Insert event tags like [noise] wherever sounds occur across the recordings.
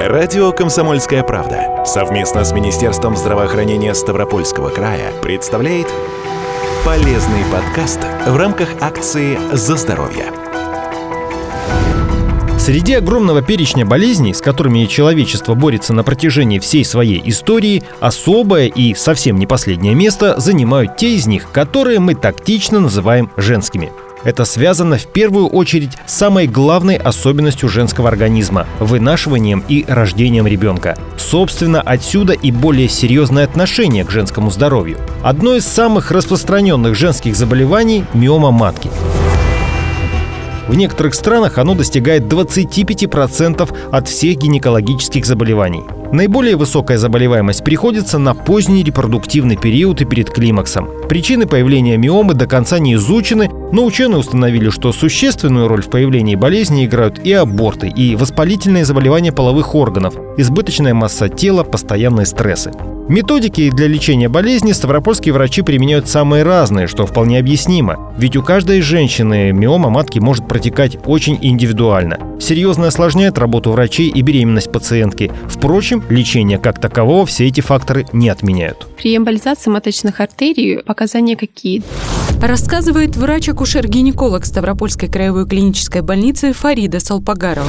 Радио «Комсомольская правда» совместно с Министерством здравоохранения Ставропольского края представляет полезный подкаст в рамках акции «За здоровье». Среди огромного перечня болезней, с которыми человечество борется на протяжении всей своей истории, особое и совсем не последнее место занимают те из них, которые мы тактично называем женскими – это связано в первую очередь с самой главной особенностью женского организма – вынашиванием и рождением ребенка. Собственно, отсюда и более серьезное отношение к женскому здоровью. Одно из самых распространенных женских заболеваний – миома матки. В некоторых странах оно достигает 25% от всех гинекологических заболеваний. Наиболее высокая заболеваемость приходится на поздний репродуктивный период и перед климаксом. Причины появления миомы до конца не изучены, но ученые установили, что существенную роль в появлении болезни играют и аборты, и воспалительные заболевания половых органов, избыточная масса тела, постоянные стрессы. Методики для лечения болезни ставропольские врачи применяют самые разные, что вполне объяснимо. Ведь у каждой женщины миома матки может протекать очень индивидуально. Серьезно осложняет работу врачей и беременность пациентки. Впрочем, лечение как такового все эти факторы не отменяют. При эмболизации маточных артерий показания какие? Рассказывает врач-акушер-гинеколог Ставропольской краевой клинической больницы Фарида Салпагарова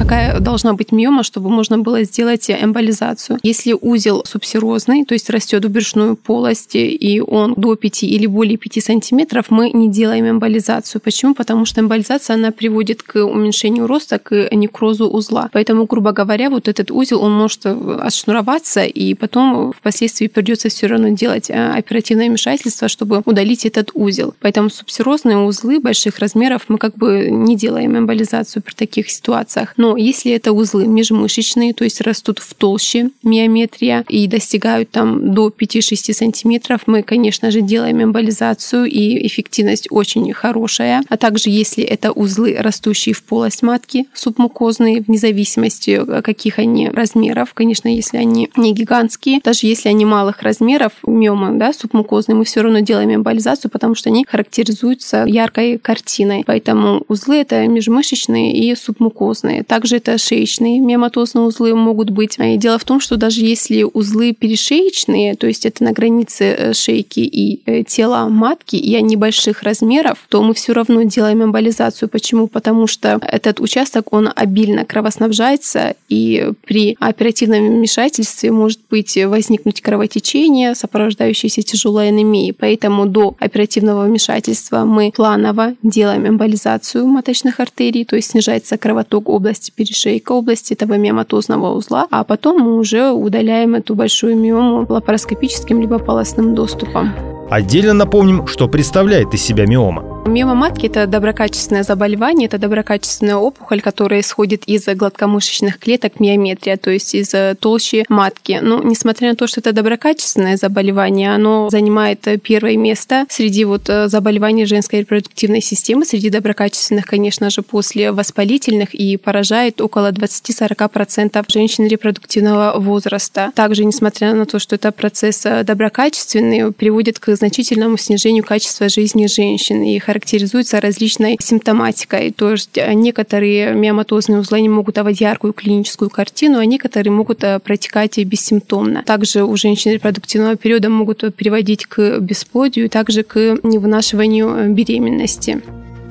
какая должна быть миома, чтобы можно было сделать эмболизацию. Если узел субсерозный, то есть растет в брюшную полость, и он до 5 или более 5 сантиметров, мы не делаем эмболизацию. Почему? Потому что эмболизация, она приводит к уменьшению роста, к некрозу узла. Поэтому, грубо говоря, вот этот узел, он может отшнуроваться, и потом впоследствии придется все равно делать э, оперативное вмешательство, чтобы удалить этот узел. Поэтому субсерозные узлы больших размеров мы как бы не делаем эмболизацию при таких ситуациях. Но если это узлы межмышечные, то есть растут в толще миометрия и достигают там до 5-6 сантиметров, мы, конечно же, делаем эмболизацию, и эффективность очень хорошая. А также если это узлы, растущие в полость матки, субмукозные, вне зависимости, каких они размеров, конечно, если они не гигантские, даже если они малых размеров, миомы, да, субмукозные, мы все равно делаем эмболизацию, потому что они характеризуются яркой картиной. Поэтому узлы это межмышечные и субмукозные. Также это шеечные миоматозные узлы могут быть. И дело в том, что даже если узлы перешеечные, то есть это на границе э, шейки и э, тела матки, и они больших размеров, то мы все равно делаем эмболизацию. Почему? Потому что этот участок, он обильно кровоснабжается, и при оперативном вмешательстве может быть возникнуть кровотечение, сопровождающееся тяжелой анемией. Поэтому до оперативного вмешательства мы планово делаем эмболизацию маточных артерий, то есть снижается кровоток области области перешейка, области этого миоматозного узла, а потом мы уже удаляем эту большую миому лапароскопическим либо полостным доступом. Отдельно напомним, что представляет из себя миома. Миома матки – это доброкачественное заболевание, это доброкачественная опухоль, которая исходит из гладкомышечных клеток миометрия, то есть из э, толщи матки. Но несмотря на то, что это доброкачественное заболевание, оно занимает э, первое место среди вот э, заболеваний женской репродуктивной системы, среди доброкачественных, конечно же, после воспалительных и поражает около 20-40% женщин репродуктивного возраста. Также, несмотря на то, что это процесс доброкачественный, приводит к значительному снижению качества жизни женщин и характеризуется различной симптоматикой. То есть э, некоторые миоматозные узлы не могут давать яркую клиническую картину, а некоторые могут э, протекать бессимптомно. Также у женщин репродуктивного периода могут приводить к бесплодию, также к невынашиванию э, беременности.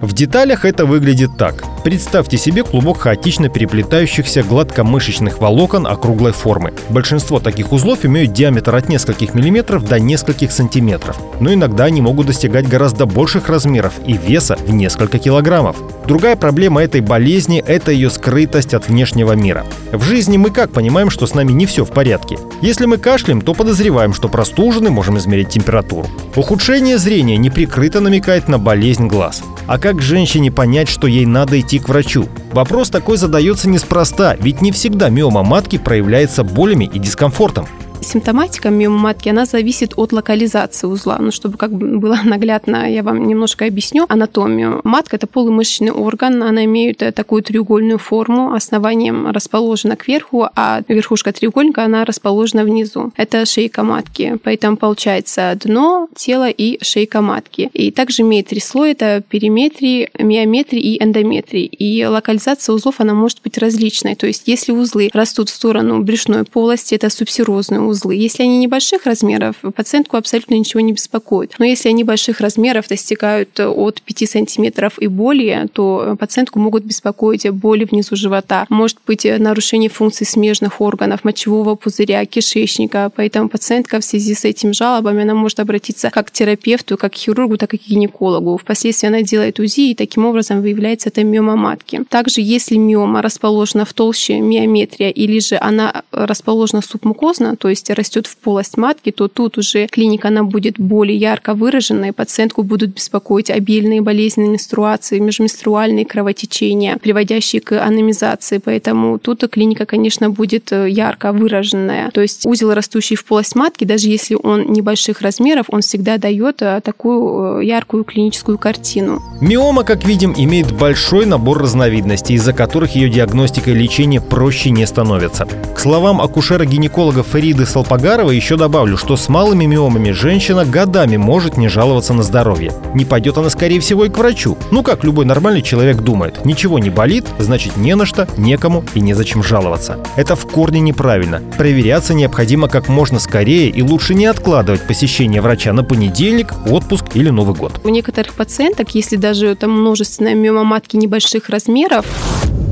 В деталях это выглядит так. Представьте себе клубок хаотично переплетающихся гладкомышечных волокон округлой формы. Большинство таких узлов имеют диаметр от нескольких миллиметров до нескольких сантиметров, но иногда они могут достигать гораздо больших размеров и веса в несколько килограммов. Другая проблема этой болезни – это ее скрытость от внешнего мира. В жизни мы как понимаем, что с нами не все в порядке? Если мы кашляем, то подозреваем, что простужены, можем измерить температуру. Ухудшение зрения неприкрыто намекает на болезнь глаз. А как женщине понять, что ей надо идти к врачу? Вопрос такой задается неспроста, ведь не всегда миома матки проявляется болями и дискомфортом. Симптоматика миомы матки, она зависит от локализации узла. Ну, чтобы как бы было [laughs] наглядно, я вам немножко объясню анатомию. Матка – это полумышечный орган, она имеет такую треугольную форму, основанием расположена кверху, а верхушка треугольника, она расположена внизу. Это шейка матки. Поэтому получается дно, тело и шейка матки. И также имеет три слоя – это периметрий, миометрий и эндометрий. И локализация узлов, она может быть различной. То есть если узлы растут в сторону брюшной полости, это субсерозные узлы. Если они небольших размеров, пациентку абсолютно ничего не беспокоит. Но если они больших размеров достигают от 5 сантиметров и более, то пациентку могут беспокоить боли внизу живота. Может быть нарушение функций смежных органов, мочевого пузыря, кишечника. Поэтому пациентка в связи с этим жалобами, она может обратиться как к терапевту, как к хирургу, так и к гинекологу. Впоследствии она делает УЗИ, и таким образом выявляется это миома матки. Также, если миома расположена в толще миометрия или же она расположена субмукозно, то есть растет в полость матки, то тут уже клиника она будет более ярко выражена, и пациентку будут беспокоить обильные болезненные менструации, межменструальные кровотечения, приводящие к анемизации. Поэтому тут клиника, конечно, будет э, ярко выраженная. То есть узел, растущий в полость матки, даже если он небольших размеров, он всегда дает э, такую э, яркую клиническую картину. Миома, как видим, имеет большой набор разновидностей, из-за которых ее диагностика и лечение проще не становятся. К словам акушера-гинеколога Фариды Салпагарова еще добавлю, что с малыми миомами женщина годами может не жаловаться на здоровье. Не пойдет она, скорее всего, и к врачу. Ну, как любой нормальный человек думает. Ничего не болит, значит не на что, некому и незачем жаловаться. Это в корне неправильно. Проверяться необходимо как можно скорее и лучше не откладывать посещение врача на понедельник, отпуск или Новый год. У некоторых пациенток, если даже там множественная миома матки небольших размеров,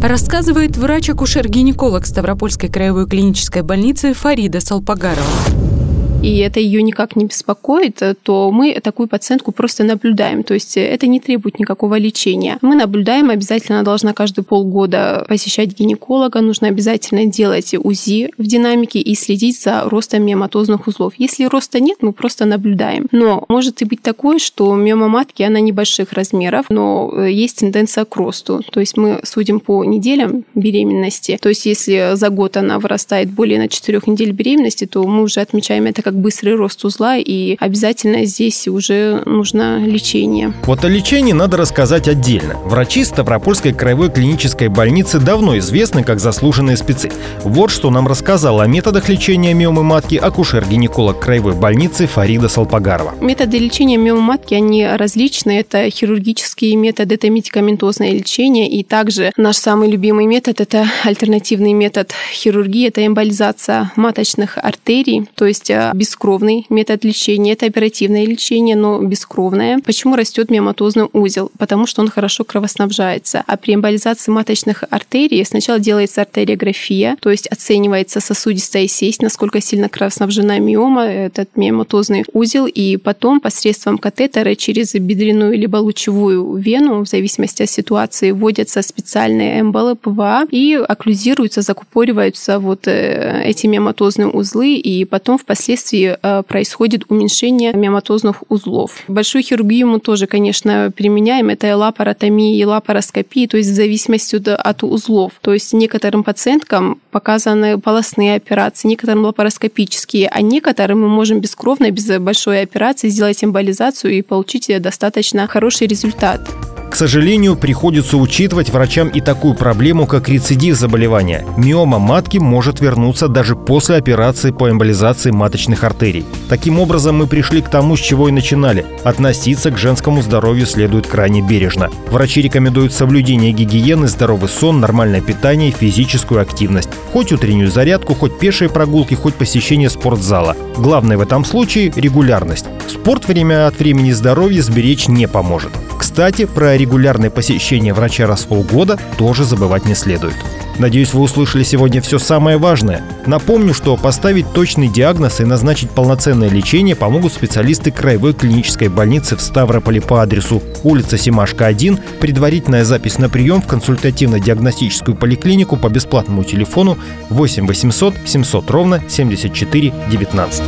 рассказывает врач-акушер-гинеколог Ставропольской краевой клинической больницы Фарида Салпагарова и это ее никак не беспокоит, то мы такую пациентку просто наблюдаем. То есть это не требует никакого лечения. Мы наблюдаем, обязательно должна каждые полгода посещать гинеколога, нужно обязательно делать УЗИ в динамике и следить за ростом миоматозных узлов. Если роста нет, мы просто наблюдаем. Но может и быть такое, что миома матки, она небольших размеров, но э, есть тенденция к росту. То есть мы судим по неделям беременности. То есть если за год она вырастает более на 4 недель беременности, то мы уже отмечаем это как быстрый рост узла, и обязательно здесь уже нужно лечение. Вот о лечении надо рассказать отдельно. Врачи Ставропольской краевой клинической больницы давно известны как заслуженные спецы. Вот что нам рассказал о методах лечения миомы матки акушер-гинеколог краевой больницы Фарида Салпагарова. Методы лечения миомы матки, они различны. Это хирургические методы, это медикаментозное лечение, и также наш самый любимый метод – это альтернативный метод хирургии, это эмболизация маточных артерий, то есть э, бескровный метод лечения. Это оперативное лечение, но бескровное. Почему растет миоматозный узел? Потому что он хорошо кровоснабжается. А при эмболизации маточных артерий сначала делается артериография, то есть оценивается сосудистая сеть, насколько сильно кровоснабжена миома, этот миоматозный узел, и потом посредством катетера через бедренную либо лучевую вену, в зависимости от ситуации, вводятся специальные эмболы ПВА и окклюзируются, закупориваются вот э, эти миоматозные узлы, и потом впоследствии впоследствии э, происходит уменьшение миоматозных узлов. Большую хирургию мы тоже, конечно, применяем. Это и лапаротомия, и лапароскопия, то есть в зависимости от узлов. То есть некоторым пациенткам показаны полостные операции, некоторым лапароскопические, а некоторым мы можем бескровно, без большой операции сделать эмболизацию и получить достаточно хороший результат. К сожалению, приходится учитывать врачам и такую проблему, как рецидив заболевания. Миома матки может вернуться даже после операции по эмболизации маточных артерий. Таким образом, мы пришли к тому, с чего и начинали. Относиться к женскому здоровью следует крайне бережно. Врачи рекомендуют соблюдение гигиены, здоровый сон, нормальное питание и физическую активность. Хоть утреннюю зарядку, хоть пешие прогулки, хоть посещение спортзала. Главное в этом случае – регулярность. Спорт время от времени здоровье сберечь не поможет. Кстати, про регулярное посещение врача раз в полгода тоже забывать не следует. Надеюсь, вы услышали сегодня все самое важное. Напомню, что поставить точный диагноз и назначить полноценное лечение помогут специалисты Краевой клинической больницы в Ставрополе по адресу улица Симашка, 1, предварительная запись на прием в консультативно-диагностическую поликлинику по бесплатному телефону 8 800 700 ровно 74 19.